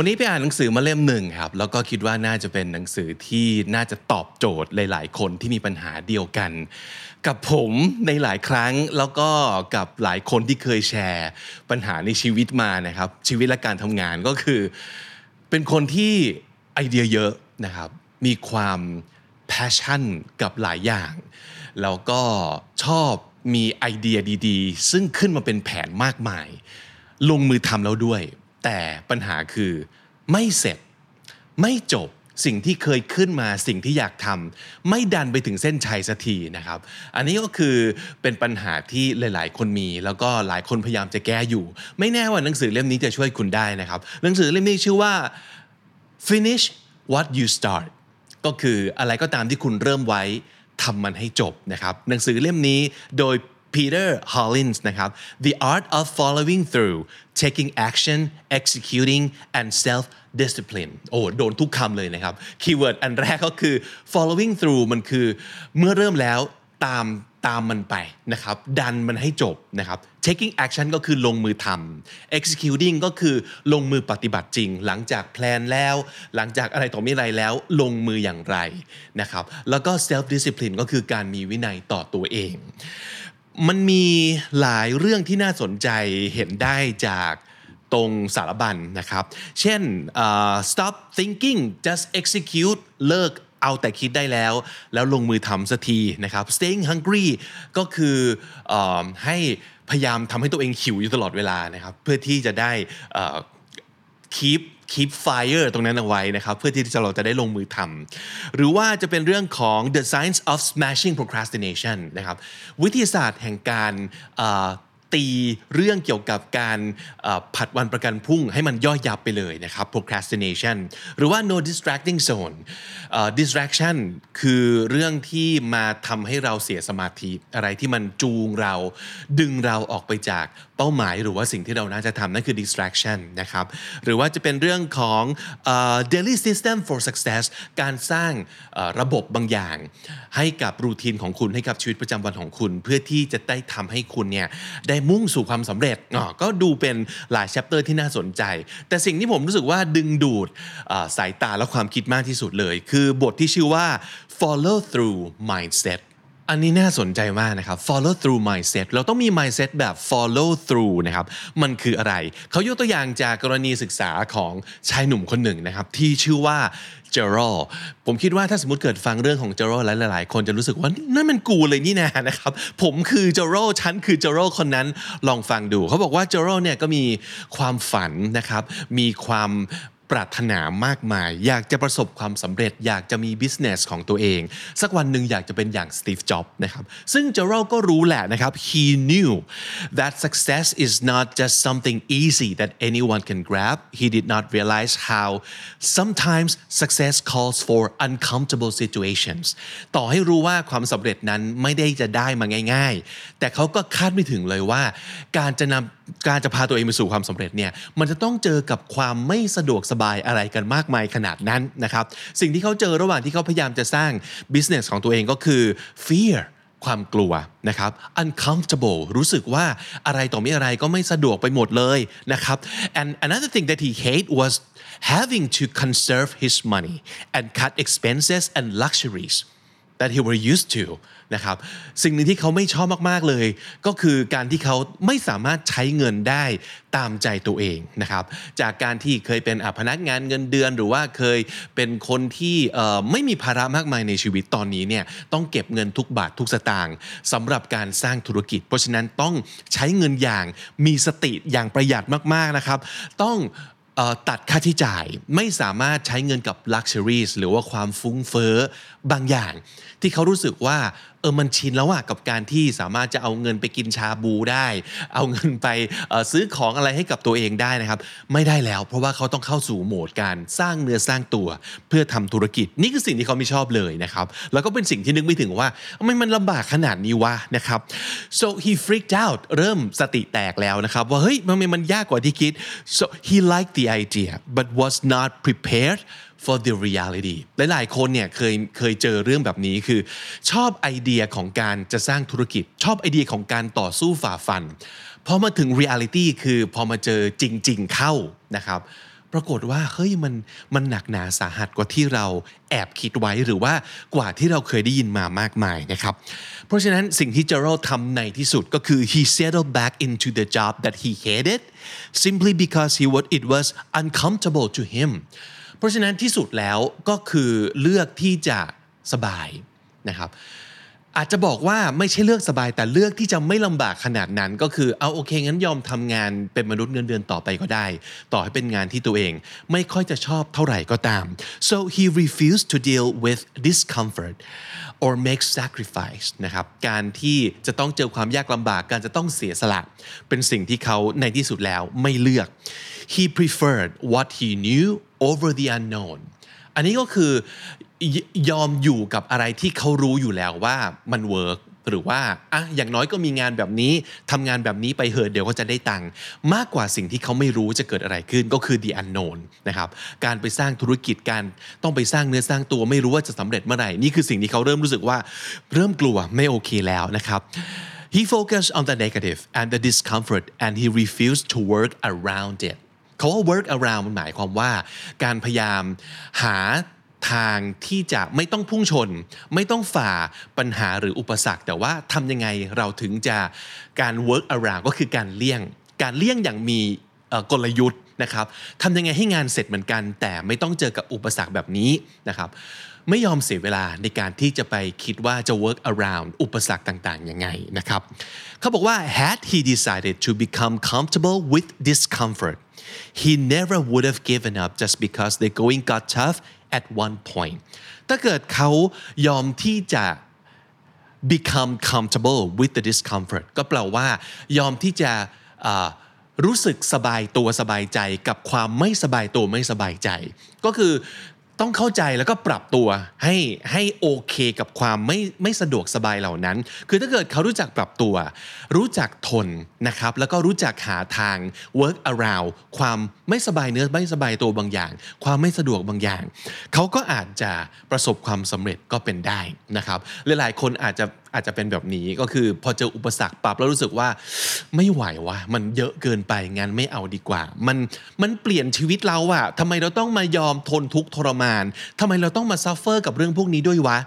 วันนี้ไปอ่านหนังสือมาเล่มหนึ่งครับ แล้วก็คิดว่าน่าจะเป็นหนังสือที่น่าจะตอบโจทย์หลาย ๆ คนที่มีปัญหาเดียวกัน กับผมในหลายครั้งแล้วก็กับหลายคนที่เคยแชร์ปัญหาในชีวิตมานะครับ ชีวิตและการทำงานก็คือ เป็นคนที่ไอเดียเยอะนะครับ มีความ passion กับหลายอย่าง แล้วก็ชอบมีไอเดียดีๆ ซึ่งขึ้นมาเป็นแผนมากมาย ลงมือทำแล้วด้วย แต่ปัญหาคือ ไม่เสร็จ ไม่จบสิ่งที่เคยขึ้นมาสิ่งที่อยากทำไม่ดันไปถึงเส้นชัยสักทีนะครับ อันนี้ก็คือเป็นปัญหาที่หลาย ๆ คนมี แล้วก็หลายคนพยายามจะแก้อยู่ ไม่แน่ว่าหนังสือเล่มนี้จะช่วยคุณได้นะครับ หนังสือเล่มนี้ชื่อว่า finish what you start ก็คืออะไรก็ตามที่คุณเริ่มไว้ทำมันให้จบนะครับ หนังสือเล่มนี้โดย Peter Hollins นะครับ The Art of Following Through Taking Action Executing and Self Discipline โอ้โดนทุกคำเลยนะครับ keyword อันแรกก็คือ following through มันคือเมื่อเริ่มแล้วตามตามมันไปนะครับ ดันมันให้จบนะครับ taking action ก็คือลงมือทำ executing ก็คือลงมือปฏิบัติจริง หลังจาก plan แล้ว หลังจากอะไรต่อมีอะไรแล้วลงมืออย่างไรนะครับ แล้วก็ self discipline ก็คือการมีวินัยต่อตัวเอง มันมีหลายเรื่องที่น่าสนใจเห็นได้จากตรงสารบัญนะครับ เช่น uh, stop thinking just execute เลิกเอาแต่คิดได้แล้ว แล้วลงมือทำสักทีนะครับ staying hungry ก็คืออให้พยายามทำให้ตัวเองหิวอยู่ตลอดเวลานะครับ เพื่อที่จะได้ keep keep fire ตรงนั้นเอาไว้นะครับ เพื่อที่เราจะได้ลงมือทำหรือว่าจะเป็นเรื่องของ the science of smashing procrastination นะครับ วิทยาศาสตร์แห่งการ ตีเรื่องเกี่ยวกับการผัดวันประกันพรุ่งให้มันย่อยยับไปเลยนะครับ procrastination หรือว่า no distracting zone distraction คือเรื่องที่มาทำให้เราเสียสมาธิอะไรที่มันจูงเรา ดึงเราออกไปจากเป้าหมาย หรือว่าสิ่งที่เราน่าจะทำนั่นคือ distraction นะครับหรือว่าจะเป็นเรื่องของ daily system for success การสร้างระบบบางอย่าง ให้กับรูทีนของคุณให้กับชีวิตประจำวันของคุณ เพื่อที่จะได้ทำให้คุณเนี่ยได้มุ่งสู่ความสำเร็จอ๋อก็ดูเป็นหลาย chapter ที่น่าสนใจ แต่สิ่งที่ผมรู้สึกว่าดึงดูดเอ่อสายตาและความคิดมากที่สุดเลย คือบทที่ชื่อว่า follow through mindset อันนี้น่าสนใจมากนะครับ follow through mindset เราต้องมี mindset แบบ follow through นะครับ มันคืออะไร เขายกตัวอย่างจากกรณีศึกษาของชายหนุ่มคนหนึ่งนะครับ ที่ชื่อว่าเจอร l ผมคิดว่าถ้าสมมติเกิดฟังเรื่องของเจอร l หลายๆ คนจะรู้สึกว่านั่นมันกูเลยนี่นานะครับ ผมคือเจอร l ฉันคือเจอร l คนนั้นลองฟังดู เขาบอกว่าเจอร l เนี่ยก็มีความฝันนะครับ มีความ ปรารถนามากมาย อยากจะประสบความสำเร็จ อยากจะมีบิสเนสของตัวเอง สักวันหนึ่งอยากจะเป็นอย่างสตีฟจ็อบส์นะครับซึ่งเจอร์ก็รู้แหละนะครับ he knew that success is not just something easy that anyone can grab he did not realize how sometimes success calls for uncomfortable situations ต่อให้รู้ว่าความสำเร็จนั้นไม่ได้จะได้มาง่าย ๆ แต่เขาก็คาดไม่ถึงเลยว่า การจะนำการจะพาตัวเองไปสู่ความสำเร็จเนี่ยมันจะต้องเจอกับความไม่สะดวกสบายอะไรกันมากมายขนาดนั้นนะครับ สิ่งที่เขาเจอระหว่างที่เขาพยายามจะสร้าง business ของตัวเองก็คือ fear ความกลัวนะครับ uncomfortable รู้สึกว่าอะไรต่อมีอะไรก็ไม่สะดวกไปหมดเลยนะครับ and another thing that he hate was having to conserve his money and cut expenses and luxuries that he were used to นะครับสิ่งหนึ่งที่เขาไม่ชอบมากๆเลย ก็คือการที่เขาไม่สามารถใช้เงินได้ตามใจตัวเองนะครับจากการที่เคยเป็นพนักงานเงินเดือน หรือว่าเคยเป็นคนที่ไม่มีภาระมากมายในชีวิตตอนนี้เนี่ยต้องเก็บเงินทุกบาททุกสตางค์สำหรับการสร้างธุรกิจ เพราะฉะนั้นต้องใช้เงินอย่างมีสติอย่างประหยัดมากๆนะครับต้อง ตัดค่าใช้จ่ายไม่สามารถใช้เงินกับ luxuries หรือว่าความฟุ้งเฟ้อบางอย่าง ที่เขารู้สึกว่าเออมันชินแล้วอะกับการที่สามารถจะเอาเงินไปกินชาบูได้ เอาเงินไปซื้อของอะไรให้กับตัวเองได้นะครับ ไม่ได้แล้ว เพราะว่าเขาต้องเข้าสู่โหมดการสร้างเนื้อสร้างตัว เพื่อทำธุรกิจ นี่คือสิ่งที่เขาไม่ชอบเลยนะครับ แล้วก็เป็นสิ่งที่นึกไม่ถึงว่าทำไมมันลำบากขนาดนี้วะนะครับ so he freaked out เริ่มสติแตกแล้วนะครับ ว่าเฮ้ยทำไมมันยากกว่าที่คิด so he liked the idea but was not prepared for the reality หลายๆคนเนี่ยเคยเคยเจอเรื่องแบบนี้คือ ชอบไอเดียของการจะสร้างธุรกิจ ชอบไอเดียของการต่อสู้ฝ่าฟันพอมาถึง reality คือพอมาเจอจริง ๆ เข้านะครับปรากฏว่าเฮ้ยมันมันหนักหนาสาหัสกว่าที่เราแอบคิดไว้หรือว่ากว่าที่เราเคยได้ยินมามากมายนะครับเพราะฉะนั้นสิ่งที่เจอร์ทำในที่สุดก็คือ he settled back into the job that he hated simply because he was it was uncomfortable to him เพราะฉะนั้นที่สุดแล้วก็คือเลือกที่จะสบายนะครับ อาจจะบอกว่าไม่ใช่เลือกสบายแต่เลือกที่จะไม่ลำบากขนาดนั้น ก็คือเอาโอเคงั้นยอมทำงานเป็นมนุษย์เงินเดือนต่อไปก็ได้ ต่อให้เป็นงานที่ตัวเอง ไม่ค่อยจะชอบเท่าไหร่ก็ตาม so he refused to deal with discomfort or make sacrifice นะครับการที่จะต้องเจอความยากลำบากการจะต้องเสียสละ เป็นสิ่งที่เขาในที่สุดแล้วไม่เลือก he preferred what he knew over the unknown อันนี้ก็คือ ยยอมอยู่กับอะไรที่เขารู้อยู่แล้วว่ามันเวิร์กหรือว่าอะอย่างน้อยก็มีงานแบบนี้ทำงานแบบนี้ไปเหอะเดี๋ยวก็จะได้ตังค์มากกว่าสิ่งที่เขาไม่รู้จะเกิดอะไรขึ้นก็คือ the unknown นะครับการไปสร้างธุรกิจการต้องไปสร้างเนื้อสร้างตัวไม่รู้ว่าจะสำเร็จเมื่อไหร่นี่คือสิ่งที่เขาเริ่มรู้สึกว่าเริ่มกลัวไม่โอเคแล้วนะครับ He focused on the negative and the discomfort and he refused to work around it เขาว่า work around มันหมายความว่า การพยายามหา ทางที่จะไม่ต้องพุ่งชน ไม่ต้องฝ่าปัญหาหรืออุปสรรค แต่ว่าทำยังไงเราถึงจะการ work around ก็คือการเลี่ยง การเลี่ยงอย่างมีกลยุทธ์นะครับทำยังไงให้งานเสร็จเหมือนกัน แต่ไม่ต้องเจอกับอุปสรรคแบบนี้นะครับไม่ยอมเสียเวลาในการที่จะไปคิดว่าจะ work around อุปสรรคต่างๆยังไงนะครับเขาบอกว่า had he decided to become comfortable with discomfort he never would have given up just because the going got tough at one point ถ้าเกิดเขายอมที่จะ become comfortable with the discomfort ก็แปลว่ายอมที่จะรู้สึกสบายตัวสบายใจกับความไม่สบายตัวไม่สบายใจ ก็คือ ต้องเข้าใจแล้วก็ปรับตัวให้ให้โอเคกับความไม่ไม่สะดวกสบายเหล่านั้น คือถ้าเกิดเขารู้จักปรับตัว รู้จักทนนะครับ แล้วก็รู้จักหาทาง work around ความไม่สบายเนื้อไม่สบายตัวบางอย่าง ความไม่สะดวกบางอย่าง เขาก็อาจจะประสบความสำเร็จก็เป็นได้นะครับ หลายๆ คนอาจจะอาจจะเป็นแบบนี้ก็คือพอเจออุปสรรคปรับแล้วรู้สึกว่าไม่ไหววะมันเยอะเกินไปงั้นไม่เอาดีกว่า มันมันเปลี่ยนชีวิตเราอะทำไมเราต้องมายอมทนทุกข์ทรมานทำไมเราต้องมา suffer กับเรื่องพวกนี้ด้วยวะ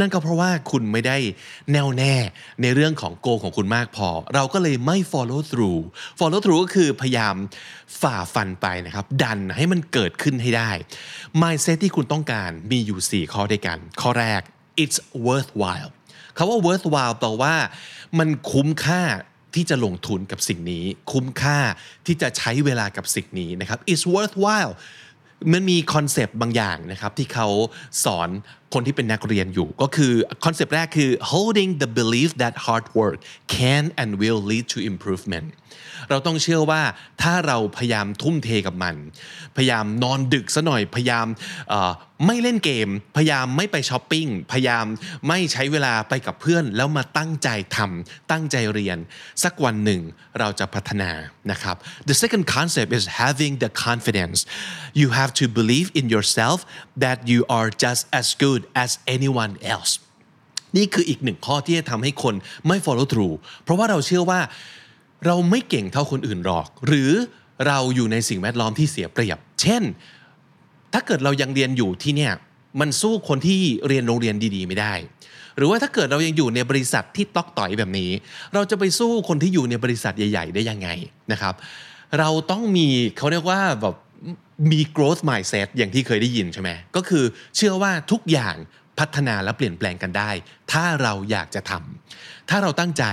นั่นก็เพราะว่าคุณไม่ได้แน่วแน่ในเรื่องของ goal ของคุณมากพอ เราก็เลยไม่ follow through follow through ก็คือพยายามฝ่าฟันไปนะครับ ดันให้มันเกิดขึ้นให้ได้ mindset ที่คุณต้องการมีอยู่ 4 ข้อด้วยกัน ข้อแรก it's worthwhile คำว่า worthwhile แปลว่า มันคุ้มค่าที่จะลงทุนกับสิ่งนี้ คุ้มค่าที่จะใช้เวลากับสิ่งนี้นะครับ it's worthwhile มันมีคอนเซปต์บางอย่างนะครับที่เขาสอนคนที่เป็นนักเรียนอยู่ ก็คือคอนเซปต์แรกคือ holding the belief that hard work can and will lead to improvement เราต้องเชื่อว่าถ้าเราพยายามทุ่มเทกับมัน พยายามนอนดึกซะหน่อยพยายามไม่เล่นเกม พยายามไม่ไปช้อปปิ้งพยายามไม่ใช้เวลาไปกับเพื่อน แล้วมาตั้งใจทำตั้งใจเรียน สักวันหนึ่งเราจะพัฒนานะครับ The second concept is having the confidence you have to believe in yourself that you are just as good as anyone else นี่คืออีกหนึ่งข้อที่จะทำให้คนไม่ follow through เพราะว่าเราเชื่อว่า เราไม่เก่งเท่าคนอื่นหรอก หรือเราอยู่ในสิ่งแวดล้อมที่เสียเปรียบ เช่น ถ้าเกิดเรายังเรียนอยู่ที่เนี่ยมันสู้คนที่เรียนโรงเรียนดีๆ ไม่ได้ หรือว่าถ้าเกิดเรายังอยู่ในบริษัทที่ตอกต่อยแบบนี้ เราจะไปสู้คนที่อยู่ในบริษัทใหญ่ ๆ ได้ยังไงนะครับ เราต้องมีเขาเรียกว่าแบบมี growth mindset อย่างที่เคยได้ยินใช่ไหมก็คือเชื่อว่าทุกอย่างพัฒนาและเปลี่ยนแปลงกันได้ ถ้าเราอยากจะทำถ้าเราตั้งใจ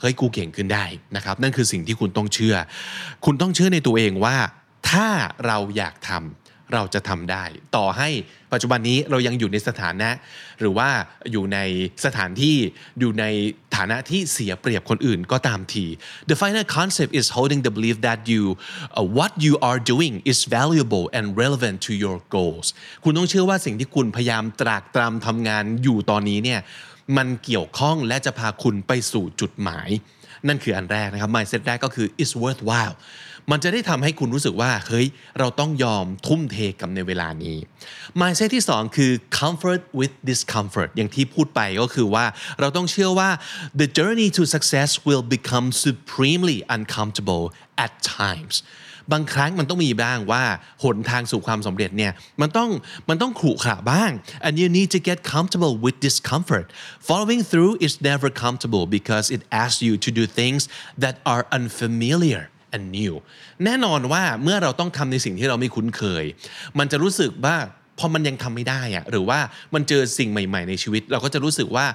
เฮ้ยกูเก่งขึ้นได้นะครับนั่นคือสิ่งที่คุณต้องเชื่อ คุณต้องเชื่อในตัวเองว่า ถ้าเราอยากทเราจะทำได้ ต่อให้ปัจจุบันนี้เรายังอยู่ในสถานะ หรือว่าอยู่ในสถานที่อยู่ในฐานะที่เสียเปรียบคนอื่นก็ตามที The final concept is holding the belief that you uh, what you are doing is valuable and relevant to your goals คุณต้องเชื่อว่าสิ่งที่คุณพยายามตรากตรำทำงานอยู่ตอนนี้เนี่ย มันเกี่ยวข้องและจะพาคุณไปสู่จุดหมาย นั่นคืออันแรกนะครับ mindset แรกก็คือ is worthwhile มันจะได้ทำให้คุณรู้สึกว่าเฮ้ยเราต้องยอมทุ่มเทกับในเวลานี้ mindset ที่ 2 คือ comfort with discomfort อย่างที่พูดไปก็คือว่าเราต้องเชื่อว่า the journey to success will become supremely uncomfortable at times บางครั้งมันต้องมีบ้างว่าหนทางสู่ความสำเร็จเนี่ยมันต้องมันต้องขรุขระบ้าง and you need to get comfortable with discomfort following through is never comfortable because it asks you to do things that are unfamiliar and new แน่นอนว่าเมื่อเราต้องทำในสิ่งที่เราไม่คุ้นเคย มันจะรู้สึกว่าพอมันยังทำไม่ได้อะหรือว่ามันเจอสิ่งใหม่ ๆ ในชีวิต เราก็จะรู้สึกว่า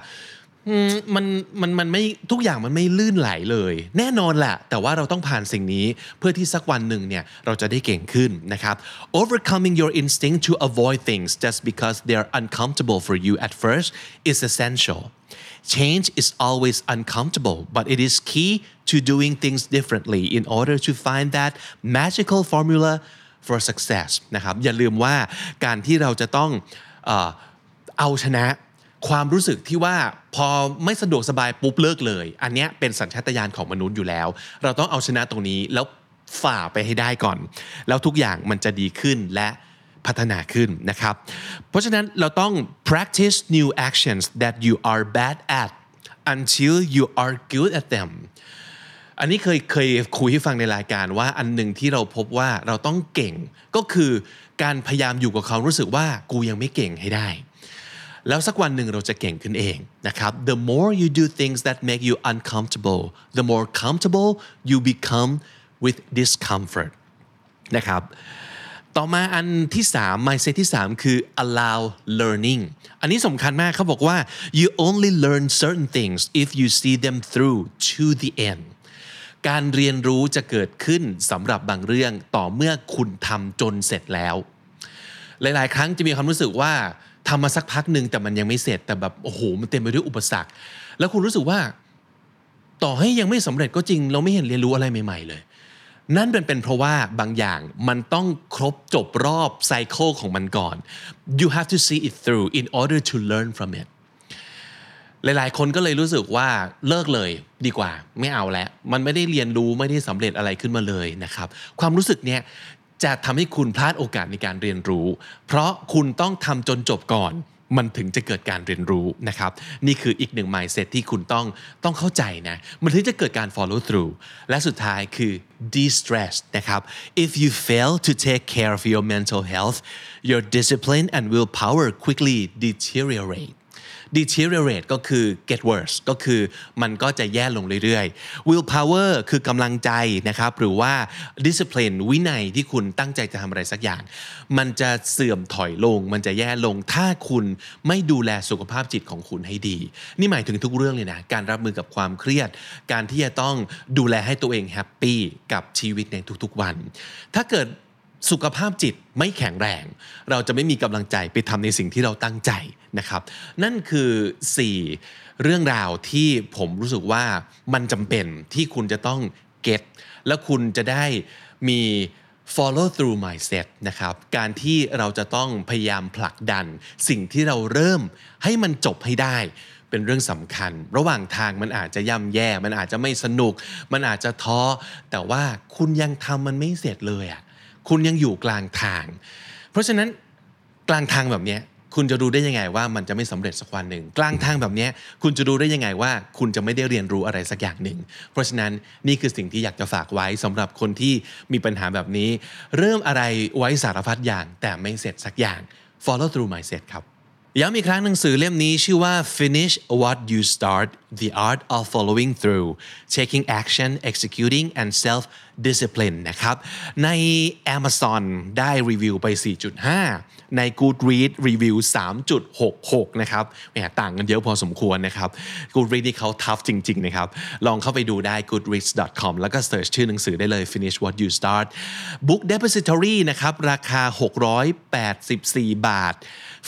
มันมันมันไม่ทุกอย่างมันไม่ลื่นไหลเลย แน่นอนแหละแต่ว่าเราต้องผ่านสิ่งนี้เพื่อที่สักวันหนึ่งเนี่ยเราจะได้เก่งขึ้นนะครับ overcoming your instinct to avoid things just because they are uncomfortable for you at first is essential change is always uncomfortable but it is key to doing things differently in order to find that magical formula for success นะครับอย่าลืมว่าการที่เราจะต้องเออเอาชนะ ความรู้สึกที่ว่าพอไม่สะดวกสบายปุ๊บเลิกเลย อันนี้เป็นสัญชาตญาณของมนุษย์อยู่แล้ว เราต้องเอาชนะตรงนี้แล้วฝ่าไปให้ได้ก่อน แล้วทุกอย่างมันจะดีขึ้นและพัฒนาขึ้นนะครับ เพราะฉะนั้นเราต้อง practice new actions that you are bad at until you are good at them อันนี้เคยเคยคุยให้ฟังในรายการว่าอันหนึ่งที่เราพบว่าเราต้องเก่ง ก็คือการพยายามอยู่กับความรู้สึกว่ากูยังไม่เก่งให้ได้ แล้วสักวันหนึ่งเราจะเก่งขึ้นเองนะครับ the more you do things that make you uncomfortable the more comfortable you become with discomfort นะครับต่อมาอันที่3 mindset ที่ 3 คือ allow learning อันนี้สำคัญมากเขาบอกว่า you only learn certain things if you see them through to the end การเรียนรู้จะเกิดขึ้นสำหรับบางเรื่องต่อเมื่อคุณทำจนเสร็จแล้ว หลาย ๆ ครั้งจะมีความรู้สึกว่า ทำมาสักพักหนึ่งแต่มันยังไม่เสร็จแต่แบบโอ้โหมันเต็มไปด้วยอุปสรรค แล้วคุณรู้สึกว่า ต่อให้ยังไม่สำเร็จก็จริง เราไม่เห็นเรียนรู้อะไรใหม่ ๆ เลย นั่นเป็นเป็นเพราะว่าบางอย่างมันต้องครบจบรอบไซเคิลของมันก่อน you have to see it through in order to learn from it หลายๆ คนก็เลยรู้สึกว่าเลิกเลยดีกว่า ไม่เอาแล้ว มันไม่ได้เรียนรู้ไม่ได้สำเร็จอะไรขึ้นมาเลยนะครับ ความรู้สึกเนี้ย จะทำให้คุณพลาดโอกาสในการเรียนรู้ เพราะคุณต้องทำจนจบก่อน มันถึงจะเกิดการเรียนรู้นะครับ นี่คืออีกหนึ่ง mindset ที่คุณต้องต้องเข้าใจนะ มันถึงจะเกิดการ follow through และสุดท้ายคือ de-stress นะครับ if you fail to take care of your mental health your discipline and willpower quickly deteriorate deteriorate ก็คือ get worse ก็คือมันก็จะแย่ลงเรื่อยๆ willpower คือกำลังใจนะครับหรือว่า discipline วินัยที่คุณตั้งใจจะทำอะไรสักอย่าง มันจะเสื่อมถอยลง มันจะแย่ลงถ้าคุณไม่ดูแลสุขภาพจิตของคุณให้ดี นี่หมายถึงทุกเรื่องเลยนะ การรับมือกับความเครียด การที่จะต้องดูแลให้ตัวเองแฮปปี้กับชีวิตในทุกๆวัน ถ้าเกิด สุขภาพจิตไม่แข็งแรง เราจะไม่มีกำลังใจไปทำในสิ่งที่เราตั้งใจนะครับ นั่นคือ 4 เรื่องราวที่ผมรู้สึกว่ามันจำเป็นที่คุณจะต้อง get แล้วคุณจะได้มี follow through mindset นะครับ การที่เราจะต้องพยายามผลักดัน สิ่งที่เราเริ่มให้มันจบให้ได้เป็นเรื่องสำคัญ ระหว่างทางมันอาจจะย่ำแย่ มันอาจจะไม่สนุก มันอาจจะท้อ แต่ว่าคุณยังทำมันไม่เสร็จเลยอะ คุณยังอยู่กลางทาง เพราะฉะนั้นกลางทางแบบนี้คุณจะรู้ได้ยังไงว่ามันจะไม่สำเร็จสักวันหนึ่ง กลางทางแบบนี้คุณจะรู้ได้ยังไงว่า คุณจะไม่ได้เรียนรู้อะไรสักอย่างหนึ่ง เพราะฉะนั้นนี่คือสิ่งที่อยากจะฝากไว้สำหรับคนที่มีปัญหาแบบนี้ เริ่มอะไรไว้สารพัดอย่าง แต่ไม่เสร็จสักอย่าง follow through mindset ครับย้ำอีกครั้งหนังสือเล่มนี้ชื่อว่า finish what you start the art of following through taking action executing and self Discipline นะครับ ใน Amazon ได้รีวิวไป 4.5 ใน Goodreads รีวิว 3.66 นะครับแหมต่างกันเยอะพอสมควรนะครับ Goodreads นี่เขาทัฟจริง ๆ นะครับ ลองเข้าไปดูได้ goodreads.com แล้วก็ search ชื่อหนังสือได้เลย finish what you start Book Depository นะครับ ราคา 684 บาท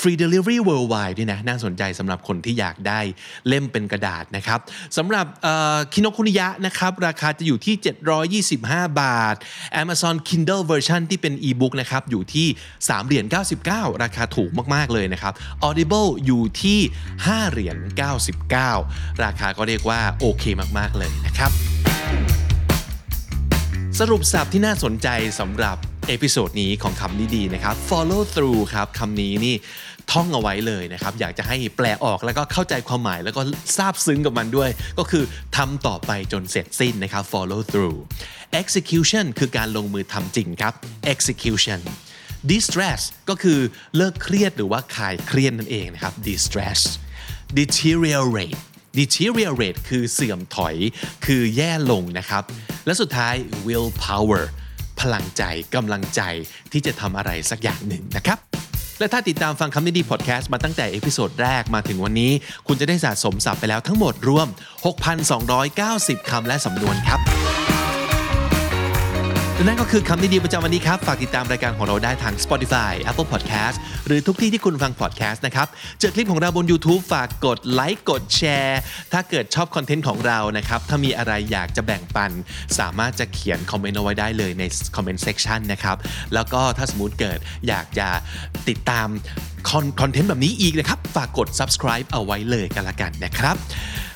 Free Delivery Worldwide ด้วยนะ น่าสนใจสำหรับคนที่อยากได้เล่มเป็นกระดาษนะครับสำหรับคิโนคุนิยะนะครับ ราคาจะอยู่ที่ 725 5 บาท Amazon Kindle Version ที่เป็น e-book นะครับอยู่ที่3เหรียญ99 ราคาถูกมาก ๆ เลยนะครับ Audible อยู่ที่5เหรียญ99 ราคาก็เรียกว่าโอเคมาก ๆ เลยนะครับ สรุปศัพท์ที่น่าสนใจสำหรับ episode นี้ของคำนี้ดีนะครับ follow through ครับคำนี้นี่ ท่องเอาไว้เลยนะครับ อยากจะให้แปลออกแล้วก็เข้าใจความหมายแล้วก็ซาบซึ้งกับมันด้วย ก็คือทำต่อไปจนเสร็จสิ้นนะครับ follow through execution คือการลงมือทำจริงครับ execution de-stress ก็คือเลิกเครียดหรือว่าคลายเครียดนั่นเองนะครับ distress deteriorate deteriorate คือเสื่อมถอย คือแย่ลงนะครับ และสุดท้าย willpower พลังใจกำลังใจที่จะทำอะไรสักอย่างหนึ่งนะครับ และถ้าติดตามฟังคำนี้ดีพอดแคสต์มาตั้งแต่ episode แรกมาถึงวันนี้ คุณจะได้สะสมศัพท์ไปแล้วทั้งหมดรวม 6,290 คำและสำนวนครับ และนั่นก็คือคำนิดีประจำวันนี้ครับ ฝากติดตามรายการของเราได้ทาง Spotify Apple Podcast หรือทุกที่ที่คุณฟัง podcast นะครับ เจอคลิปของเราบน YouTube ฝากกดไลค์กดแชร์ ถ้าเกิดชอบคอนเทนต์ของเรานะครับ ถ้ามีอะไรอยากจะแบ่งปัน สามารถจะเขียนคอมเมนต์เอาไว้ได้เลยใน comment section นะครับ แล้วก็ถ้าสมมติเกิดอยากจะติดตามคอนเทนต์แบบนี้อีกนะครับ ฝากกด subscribe เอาไว้เลยกันละกันนะครับ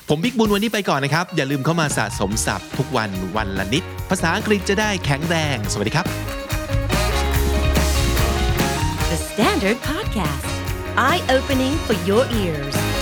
ผมบิ๊กบุญวันนี้ไปก่อนนะครับ อย่าลืมเข้ามาสะสมศัพท์ทุกวันวันละนิด ภาษาอังกฤษจะได้แข็งแรง สวัสดีครับ The Standard Podcast, eye opening for your ears.